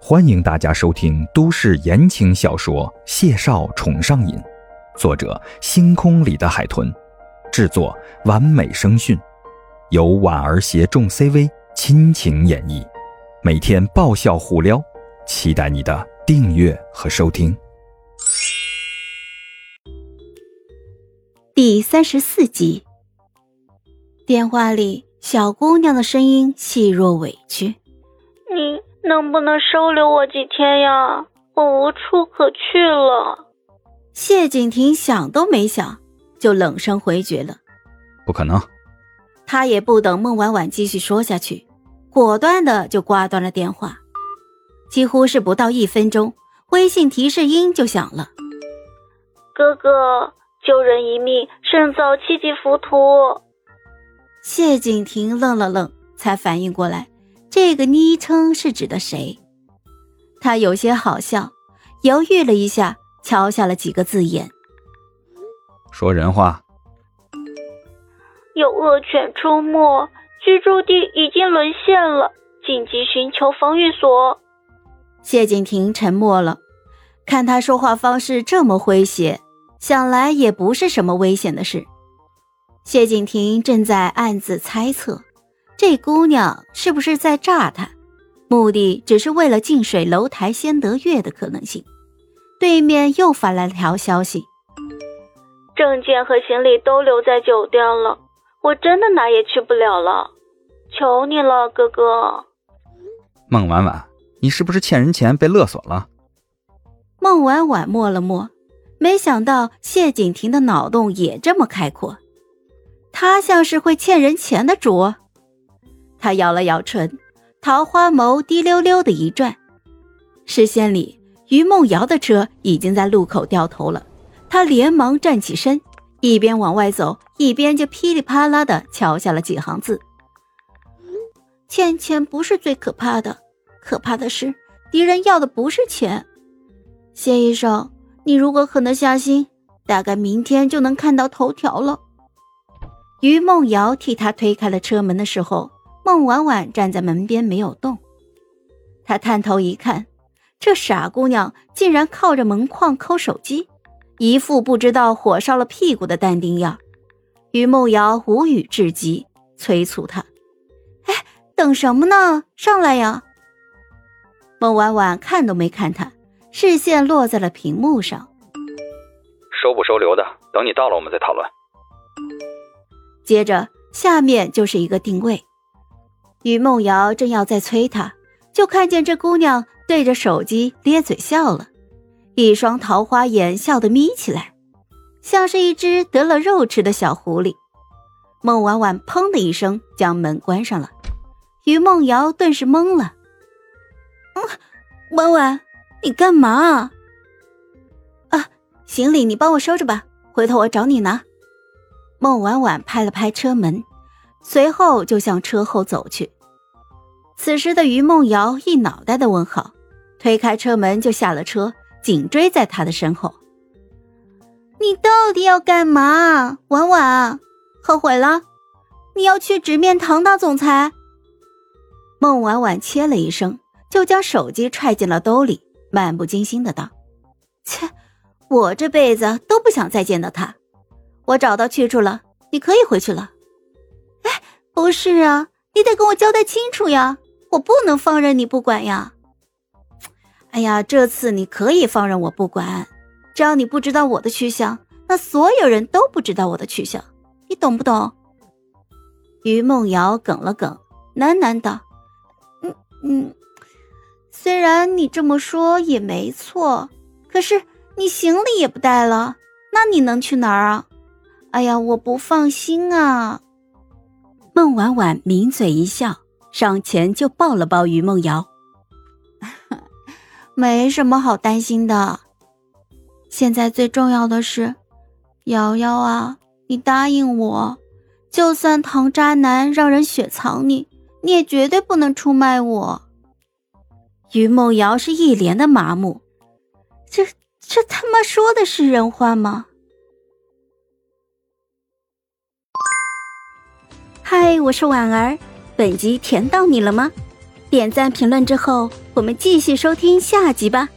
欢迎大家收听都市言情小说《谢少宠上瘾》，作者：星空里的海豚，制作：完美声讯，由婉儿携众 CV 亲情演绎，每天爆笑互撩，期待你的订阅和收听。第三十四集，电话里小姑娘的声音细若委屈：“你。”能不能收留我几天呀？我无处可去了。谢景亭想都没想，就冷声回绝了：“不可能。”他也不等孟婉婉继续说下去，果断的就挂断了电话。几乎是不到一分钟，微信提示音就响了：“哥哥，救人一命胜造七级浮屠。”谢景亭愣了愣，才反应过来。这个昵称是指的谁？他有些好笑，犹豫了一下，敲下了几个字眼：“说人话。”有恶犬出没，居住地已经沦陷了，紧急寻求防御所。谢景亭沉默了，看他说话方式这么诙谐，想来也不是什么危险的事。谢景亭正在暗自猜测。这姑娘是不是在诈他？目的只是为了近水楼台先得月的可能性。对面又发来了条消息：证件和行李都留在酒店了，我真的哪也去不了了，求你了，哥哥。孟婉婉，你是不是欠人钱被勒索了？孟婉婉默了默，没想到谢景亭的脑洞也这么开阔，他像是会欠人钱的主。他咬了咬唇，桃花眸滴溜溜的一转，视线里于梦瑶的车已经在路口掉头了。他连忙站起身，一边往外走，一边就噼里啪啦的敲下了几行字：“欠钱不是最可怕的，可怕的是敌人要的不是钱。谢医生，你如果狠得下心，大概明天就能看到头条了。”于梦瑶替他推开了车门的时候。孟婉婉站在门边没有动，她探头一看，这傻姑娘竟然靠着门框抠手机，一副不知道火烧了屁股的淡定样。于梦瑶无语至极，催促她：“哎，等什么呢？上来呀！”孟婉婉看都没看他，视线落在了屏幕上。收不收留的，等你到了我们再讨论。接着下面就是一个定位。于梦瑶正要再催他，就看见这姑娘对着手机咧嘴笑了，一双桃花眼笑得眯起来，像是一只得了肉吃的小狐狸。孟婉婉砰的一声将门关上了，于梦瑶顿时懵了。嗯，婉婉，你干嘛？啊，行李你帮我收着吧，回头我找你拿。孟婉婉拍了拍车门。随后就向车后走去。此时的于梦瑶一脑袋的问号，推开车门就下了车，紧追在他的身后。你到底要干嘛，婉婉？后悔了？你要去直面唐大总裁？孟婉婉切了一声，就将手机揣进了兜里，漫不经心的道：“切，我这辈子都不想再见到他。我找到去处了，你可以回去了。”哎不是啊，你得跟我交代清楚呀！我不能放任你不管呀。哎呀，这次你可以放任我不管，只要你不知道我的去向，那所有人都不知道我的去向，你懂不懂？于梦瑶哽了哽，喃喃道：“嗯嗯，虽然你这么说也没错，可是你行李也不带了，那你能去哪儿啊？哎呀，我不放心啊。”孟婉婉抿嘴一笑，上前就抱了抱于梦瑶。没什么好担心的，现在最重要的是，瑶瑶啊，你答应我，就算唐渣男让人雪藏你，你也绝对不能出卖我。于梦瑶是一脸的麻木，这这他妈说的是人话吗？嗨，我是婉儿，本集甜到你了吗？点赞评论之后，我们继续收听下集吧。